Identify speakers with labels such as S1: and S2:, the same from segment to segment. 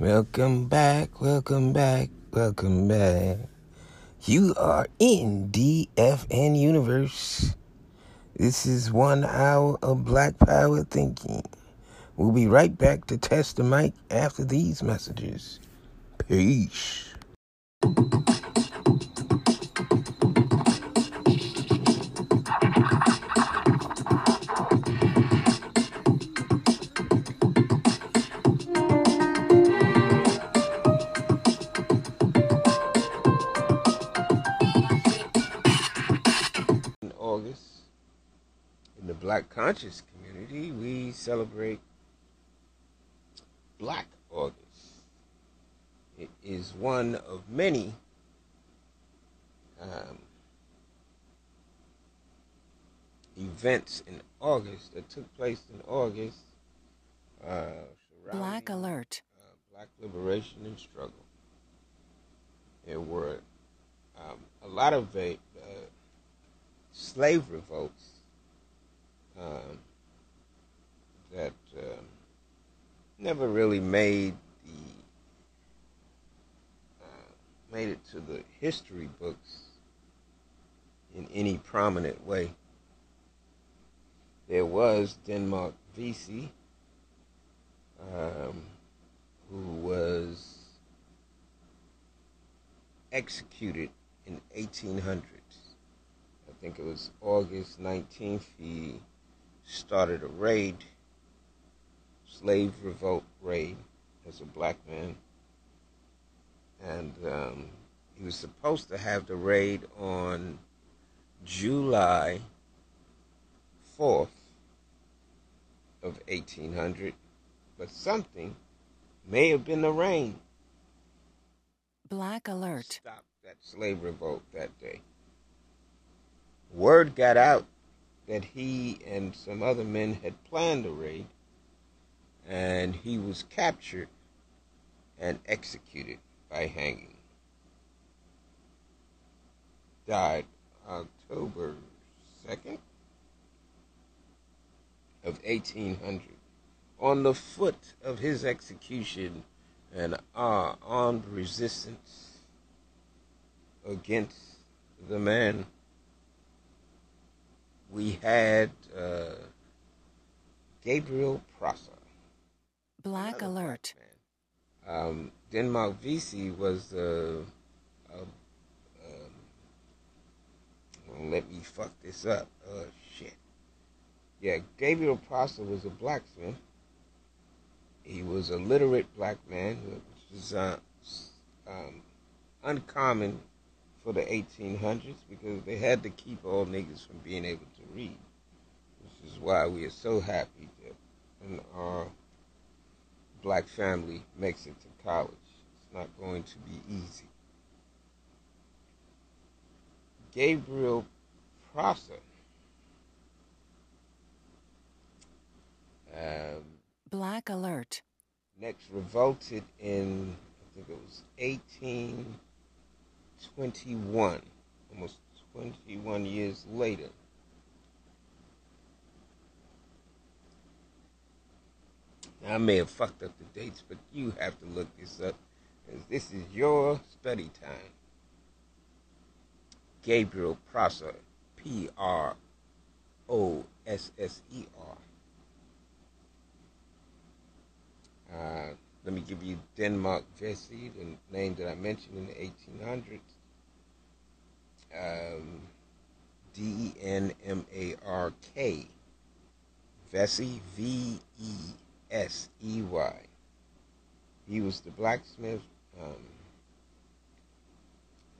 S1: Welcome back, welcome back, welcome back. You are in DFN Universe. This is one hour of Black Power thinking. We'll be right back to test the mic after these messages. Peace. Black Conscious community, we celebrate Black August. It is one of many um, events in August that took place in August. Uh,
S2: Black alert.
S1: Uh, black liberation and struggle. There were um, a lot of uh, slave revolts that um never really made the uh, made it to the history books in any prominent way. There was Denmark Vesey, um, who was executed in 1800. I think it was August 19th. He started a raid, slave revolt raid, as a black man. And um, he was supposed to have the raid on July 4th of 1800, but something may have been the rain
S2: Black alert.
S1: stop that slave revolt that day. Word got out that he and some other men had planned a raid, and he was captured and executed by hanging. Died October 2nd of 1800. On the foot of his execution, an armed resistance against the man. We had uh, Gabriel Prosser.
S2: Black alert.
S1: Um, Denmark Vesey was uh, a, um, let me fuck this up. Oh shit. Yeah, Gabriel Prosser was a blacksmith. He was a literate black man, which is uh, um, uncommon for the 1800s because they had to keep all niggas from being able to read. which is why we are so happy that when our black family makes it to college. It's not going to be easy. Gabriel Prosser. Um,
S2: Black alert.
S1: next revolted in, I think it was 1821, almost 21 years later. Now, I may have fucked up the dates, but you have to look this up, because this is your study time. Gabriel Prosser, P R O S S E R. Uh, Let me give you Denmark Vesey, the name that I mentioned in the 1800s. Um, D E N M A R K. Vesey, V E S E Y. He was the blacksmith. Um,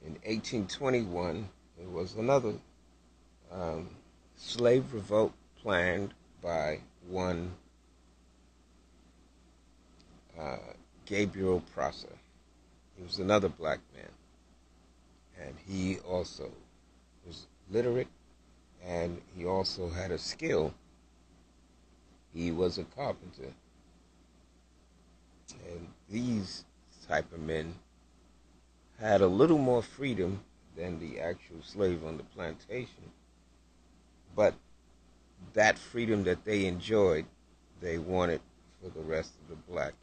S1: in 1821, there was another um, slave revolt planned by one Gabriel Prosser. He was another black man. And he also was literate and he also had a skill. He was a carpenter. And these type of men had a little more freedom than the actual slave on the plantation. But that freedom that they enjoyed, they wanted for the rest of the black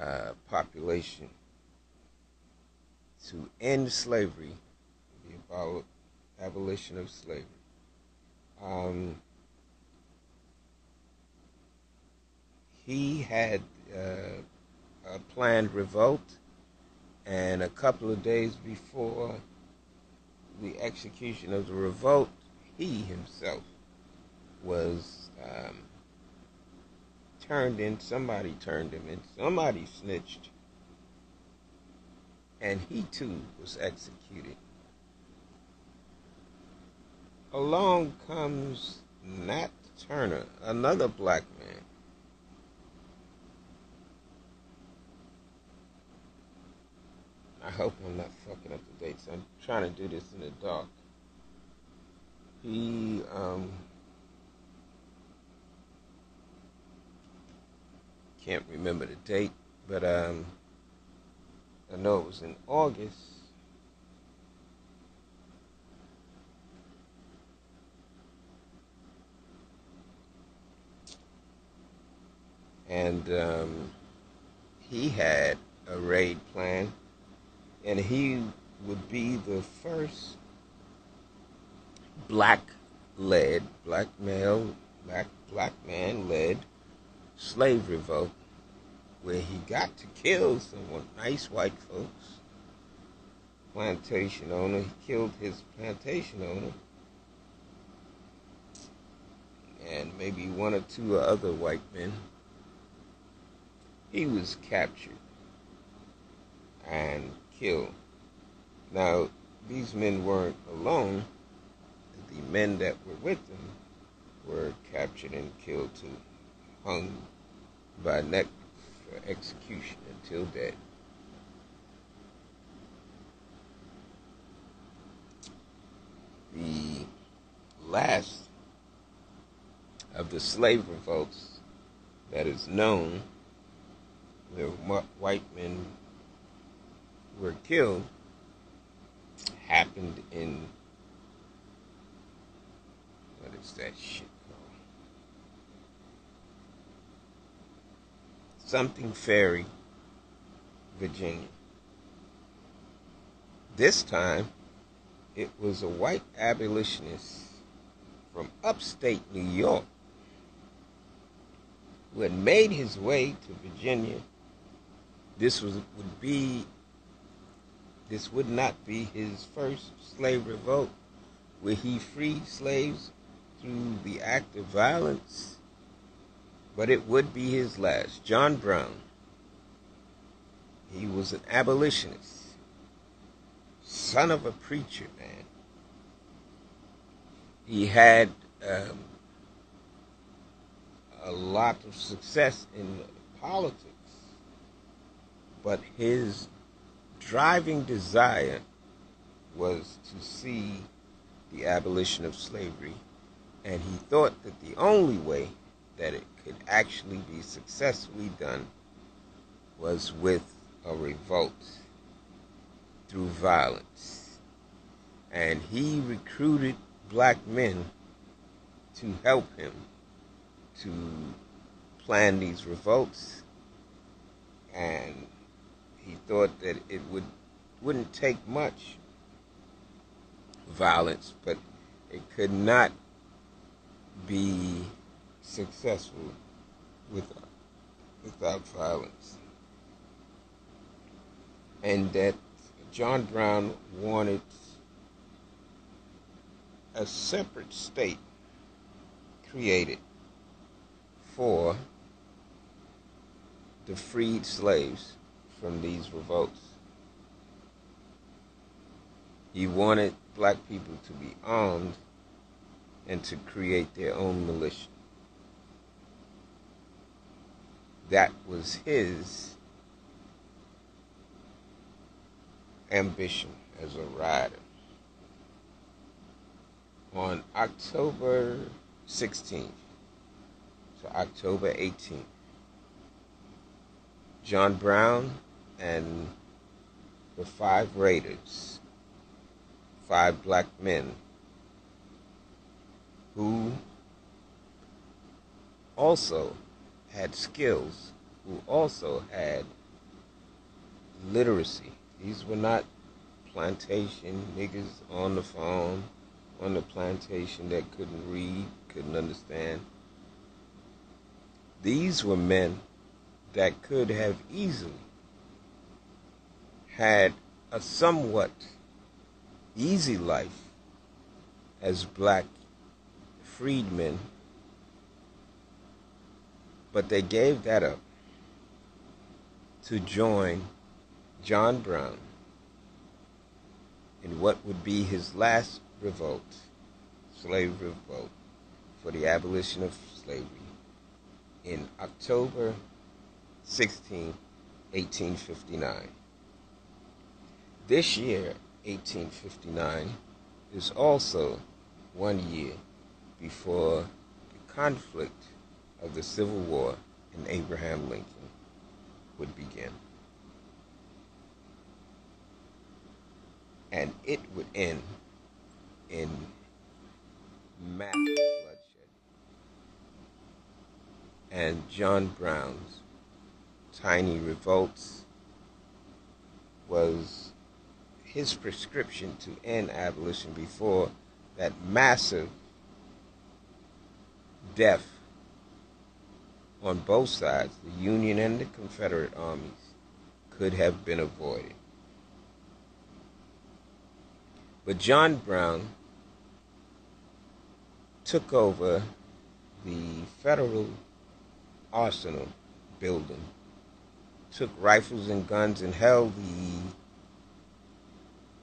S1: uh, population to end slavery, the abolition of slavery. Um, he had uh, a planned revolt, and a couple of days before the execution of the revolt, he himself was um, turned in. Somebody turned him in. Somebody snitched, and he too was executed. Along comes Nat Turner, another black man. I hope I'm not fucking up the dates. I'm trying to do this in the dark. He, um, can't remember the date, but um, I know it was in August. And um, he had a raid plan, and he would be the first black led, black male, black black man led slave revolt where he got to kill someone, nice white folks, plantation owner. He killed his plantation owner and maybe one or two other white men. He was captured and killed. Now, these men weren't alone. The men that were with them were captured and killed too, hung by neck for execution until dead. The last of the slave revolts that is known, where white men were killed, happened in what is that shit called? Something Ferry, Virginia. This time, it was a white abolitionist from upstate New York who had made his way to Virginia. This was would be this would not be his first slave revolt where he freed slaves through the act of violence, but it would be his last. John Brown. He was an abolitionist, son of a preacher man. He had um, a lot of success in politics, but his driving desire was to see the abolition of slavery, and he thought that the only way that it could actually be successfully done was with a revolt through violence. And he recruited black men to help him to plan these revolts and he thought that it would wouldn't take much violence, but it could not be successful with, without violence. And that John Brown wanted a separate state created for the freed slaves from these revolts. He wanted black people to be armed and to create their own militia. That was his ambition as a rider. On October 16th to October 18th, John Brown and the five raiders, five black men, who also had skills, who also had literacy. These were not plantation niggas on the phone on the plantation that couldn't read, couldn't understand. These were men that could have easily had a somewhat easy life as black freedmen, but they gave that up to join John Brown in what would be his last revolt, slave revolt, for the abolition of slavery in October 16, 1859. This year, 1859, is also one year before the conflict of the Civil War and Abraham Lincoln would begin. And it would end in massive bloodshed. And John Brown's tiny revolts was his prescription to end abolition before that massive death on both sides, the Union and the Confederate armies, could have been avoided. But John Brown took over the federal arsenal building, took rifles and guns and held the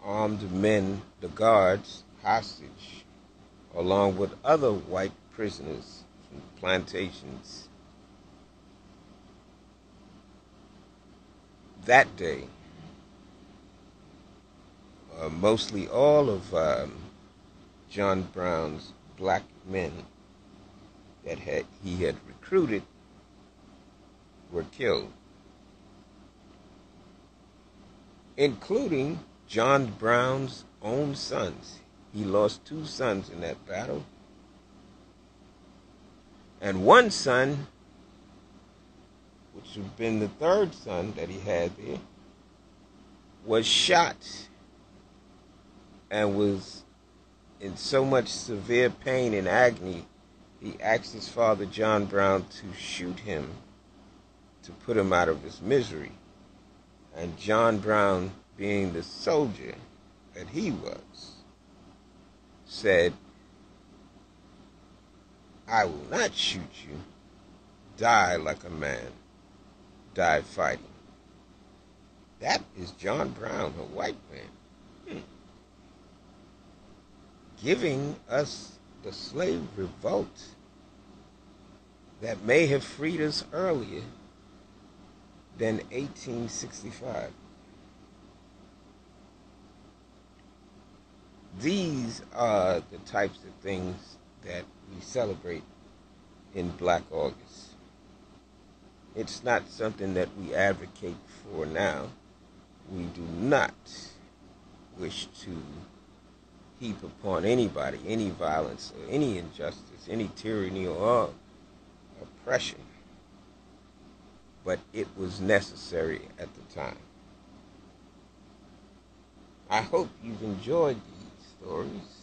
S1: armed men, the guards, hostage, along with other white prisoners from plantations. That day, uh, mostly all of um, John Brown's black men that had he had recruited were killed, including John Brown's own sons. He lost two sons in that battle. And one son, which would have been the third son that he had there, was shot and was in so much severe pain and agony, he asked his father, John Brown, to shoot him to put him out of his misery. And John Brown, being the soldier that he was, said, I will not shoot you. Die like a man. Die fighting. That is John Brown, a white man hmm. giving us the slave revolt that may have freed us earlier than 1865. These are the types of things that we celebrate in Black August. It's not something that we advocate for now. We do not wish to heap upon anybody any violence or any injustice, any tyranny or oppression. But it was necessary at the time. I hope you've enjoyed these stories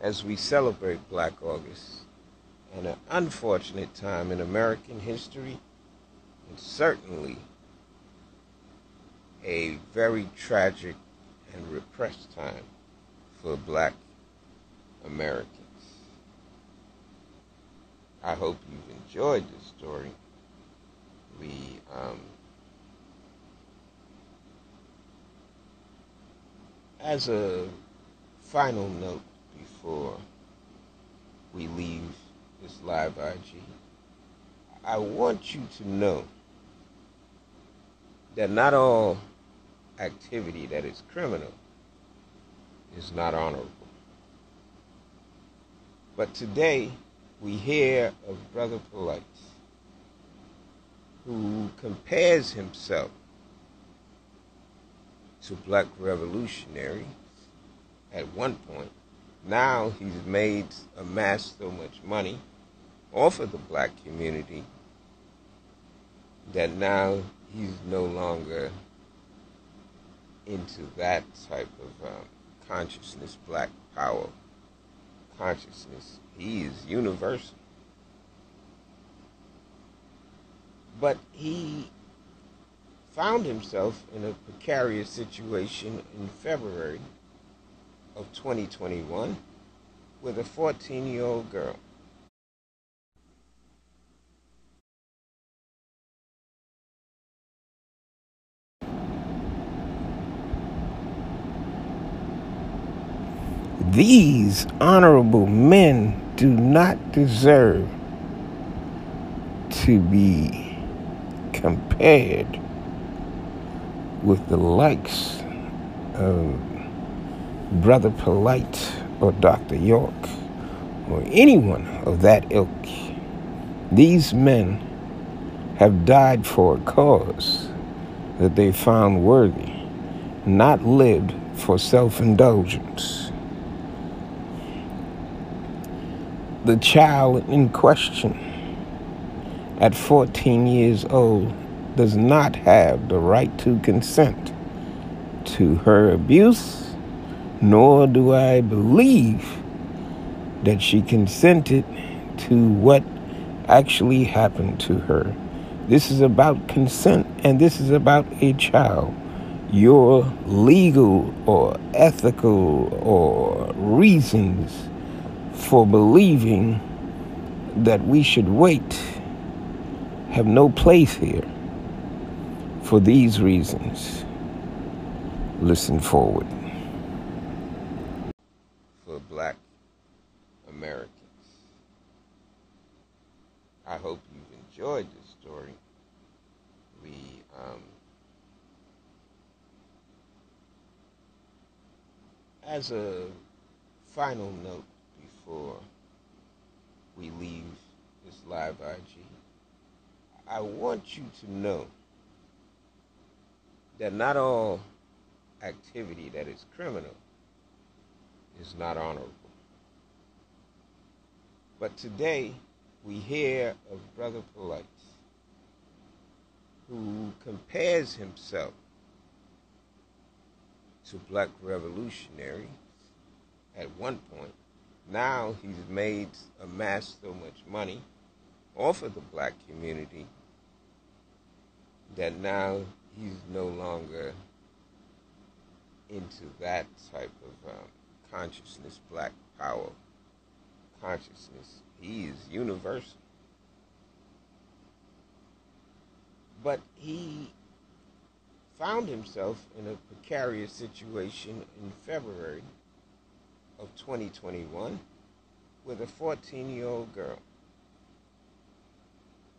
S1: as we celebrate Black August and an unfortunate time in American history and certainly a very tragic and repressed time for black Americans. I hope you've enjoyed this story. We, um, as a final note before we leave this live IG, I want you to know that not all activity that is criminal is not honorable. But today we hear of Brother Polite who compares himself to black revolutionaries at one point. Now he's made, amassed so much money off of the black community that now he's no longer into that type of um, consciousness, black power consciousness. He is universal. But he found himself in a precarious situation in February of 2021 with a 14 year old girl. These honorable men do not deserve to be compared with the likes of Brother Polite or Dr. York or anyone of that ilk. These men have died for a cause that they found worthy, not lived for self indulgence. The child in question at 14 years old does not have the right to consent to her abuse, nor do I believe that she consented to what actually happened to her. This is about consent and this is about a child. Your legal or ethical or reasons for believing that we should wait have no place here for these reasons. Listen forward. For black Americans. I hope you've enjoyed this story. We, um, as a final note before we leave this live IG, I want you to know that not all activity that is criminal is not honorable. But today we hear of Brother Polite who compares himself to black revolutionaries at one point. Now he's made amassed so much money off of the black community that now he's no longer into that type of um, consciousness, black power consciousness. He is universal. But he found himself in a precarious situation in February of 2021 with a 14 year old girl.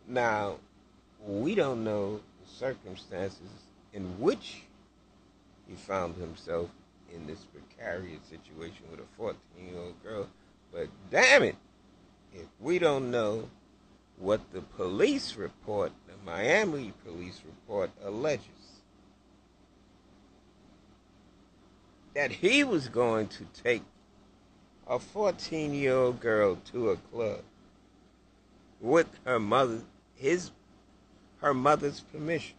S1: Now, we don't know the circumstances in which he found himself in this precarious situation with a 14 year old girl, but damn it, if we don't know what the police report, the Miami police report, alleges, that he was going to take a 14 year old girl to a club with her mother, his, her mother's permission.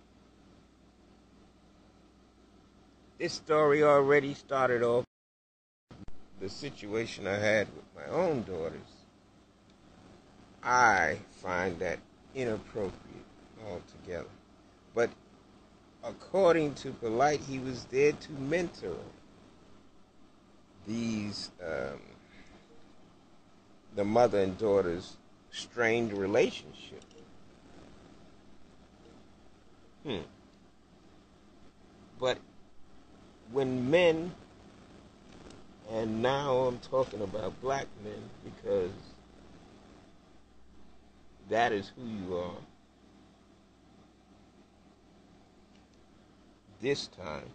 S1: This story already started off the situation I had with my own daughters. I find that inappropriate altogether. But according to Polite, he was there to mentor these um, the mother and daughter's strained relationship. Hmm. But when men, and now I'm talking about black men because that is who you are. This time,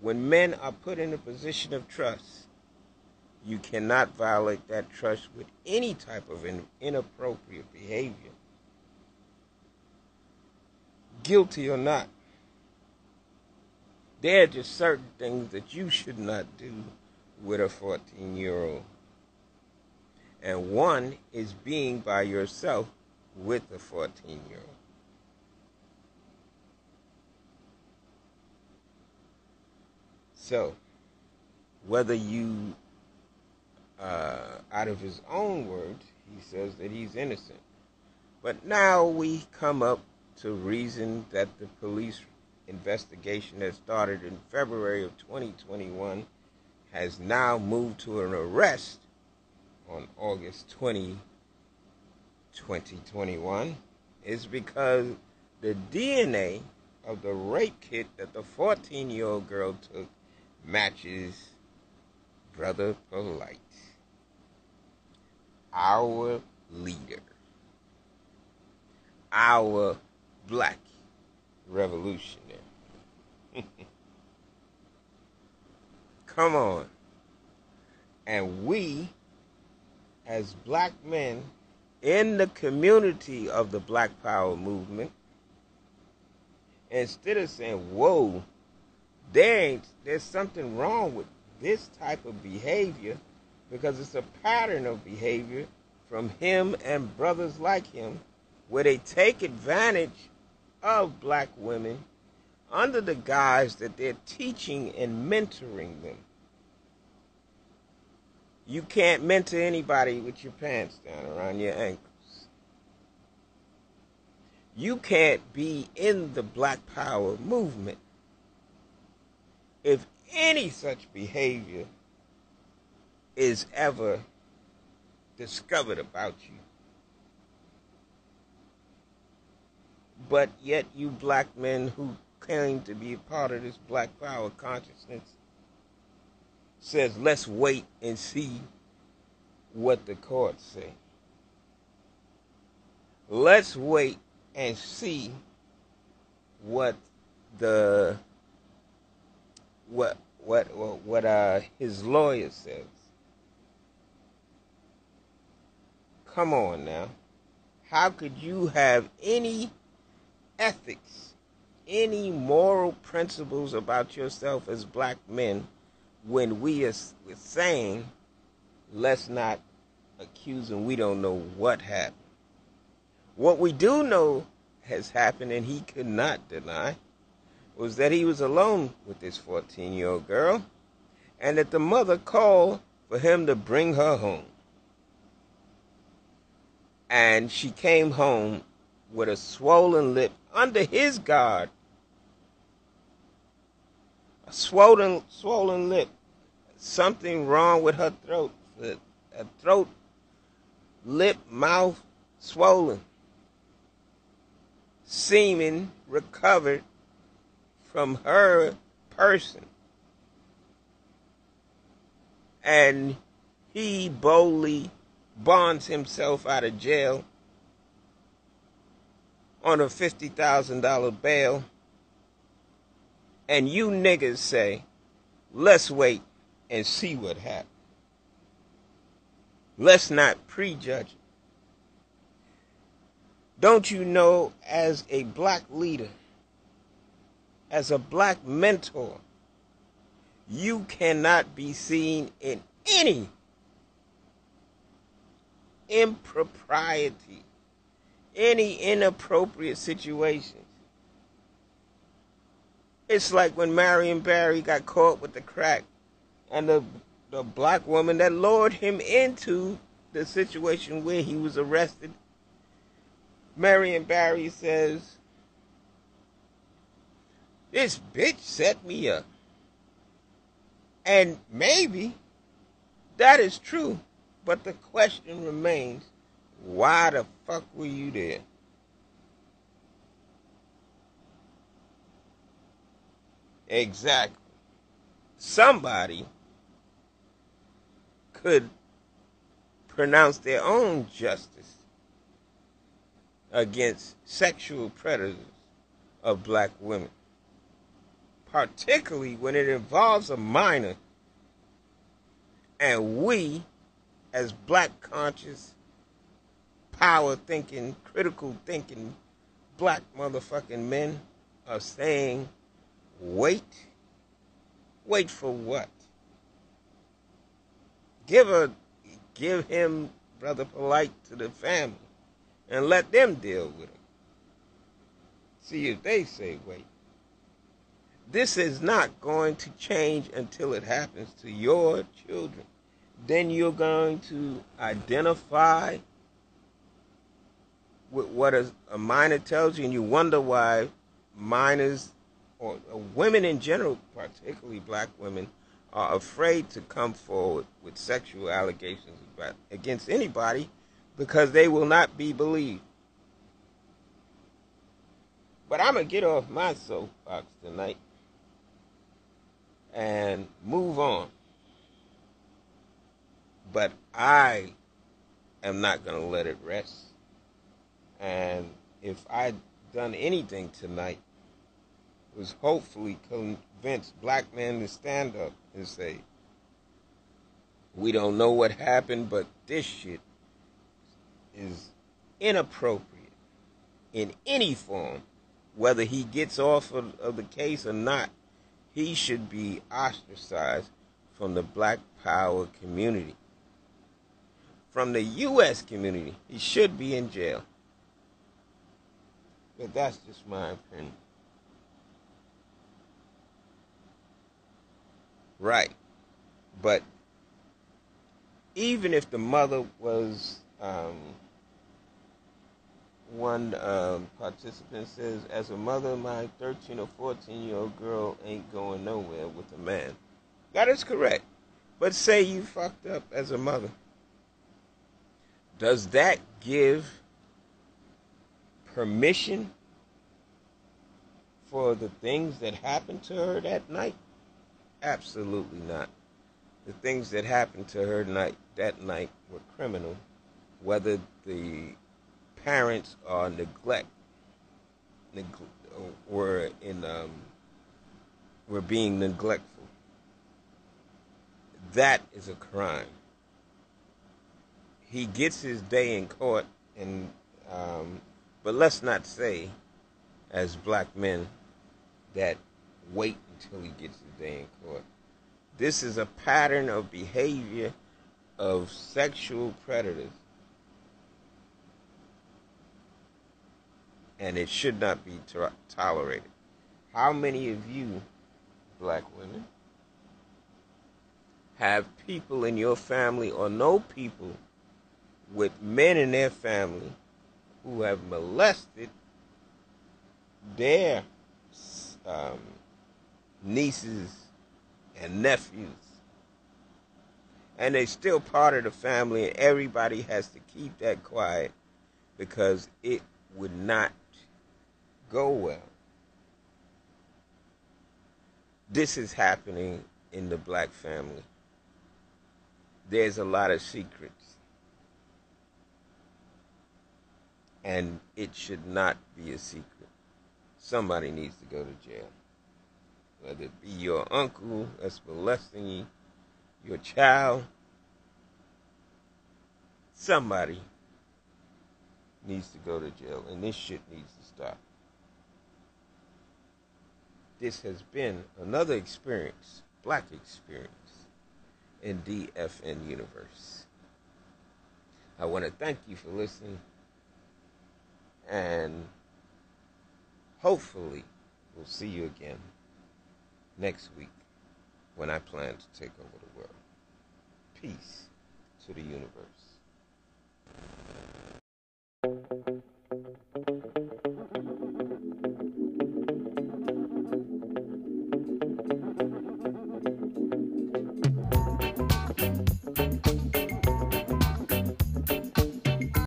S1: when men are put in a position of trust, you cannot violate that trust with any type of inappropriate behavior. Guilty or not. There are just certain things that you should not do with a 14 year old. And one is being by yourself with a 14 year old. So, whether you uh, out of his own words, he says that he's innocent. But now we come up to reason that the police investigation that started in February of 2021 has now moved to an arrest on August 20, 2021 is because the DNA of the rape kit that the 14 year old girl took matches Brother Polite, our leader, our black revolutionary. Come on. And we, as black men in the community of the Black Power movement, instead of saying, whoa, there ain't, there's something wrong with this type of behavior because it's a pattern of behavior from him and brothers like him where they take advantage of black women under the guise that they're teaching and mentoring them. You can't mentor anybody with your pants down around your ankles. You can't be in the Black Power movement if any such behavior is ever discovered about you. But yet, you black men who claim to be a part of this black power consciousness says, let's wait and see what the courts say. Let's wait and see what the what what what, what uh, his lawyer says. Come on now. How could you have any ethics, any moral principles about yourself as black men when we are saying, let's not accuse him, we don't know what happened. What we do know has happened, and he could not deny, was that he was alone with this 14 year old girl, and that the mother called for him to bring her home. And she came home with a swollen lip under his guard. A swollen, swollen lip. Something wrong with her throat. A throat, lip, mouth swollen. Semen recovered from her person. And he boldly bonds himself out of jail on a $50,000 bail. And you niggas say, let's wait and see what happens. Let's not prejudge. Don't you know, as a black leader, as a black mentor, you cannot be seen in any impropriety, any inappropriate situations. It's like when Marion Barry got caught with the crack and the, the black woman that lured him into the situation where he was arrested. Marion Barry says, This bitch set me up. And maybe that is true. But the question remains why the fuck were you there? Exactly. Somebody could pronounce their own justice against sexual predators of black women, particularly when it involves a minor and we as black conscious, power thinking, critical thinking black motherfucking men are saying, wait. Wait for what? Give a give him brother polite to the family and let them deal with him. See if they say wait. This is not going to change until it happens to your children. Then you're going to identify with what a, a minor tells you, and you wonder why minors or, or women in general, particularly black women, are afraid to come forward with sexual allegations about, against anybody because they will not be believed. But I'm going to get off my soapbox tonight and move on. But I am not going to let it rest. And if I'd done anything tonight, was hopefully convince black men to stand up and say, we don't know what happened, but this shit is inappropriate in any form, whether he gets off of, of the case or not. He should be ostracized from the black power community. From the U.S. community, he should be in jail. But that's just my opinion. Right. But even if the mother was, um, one um, participant says, as a mother, my 13 or 14 year old girl ain't going nowhere with a man. That is correct. But say you fucked up as a mother. Does that give permission for the things that happened to her that night? Absolutely not. The things that happened to her night that night were criminal, whether the parents are neglect, neg- were in um, were being neglectful. That is a crime. He gets his day in court, and um, but let's not say, as black men, that wait until he gets his day in court. This is a pattern of behavior of sexual predators. And it should not be to- tolerated. How many of you, black women, have people in your family or know people with men in their family who have molested their um, nieces and nephews. And they're still part of the family, and everybody has to keep that quiet because it would not go well. This is happening in the black family. There's a lot of secrets. And it should not be a secret. Somebody needs to go to jail whether it be your uncle that's molesting you, your child, somebody needs to go to jail, and this shit needs to stop. This has been another experience, black experience, in DFN Universe. I want to thank you for listening, and hopefully, we'll see you again next week when I plan to take over the world. Peace to the universe.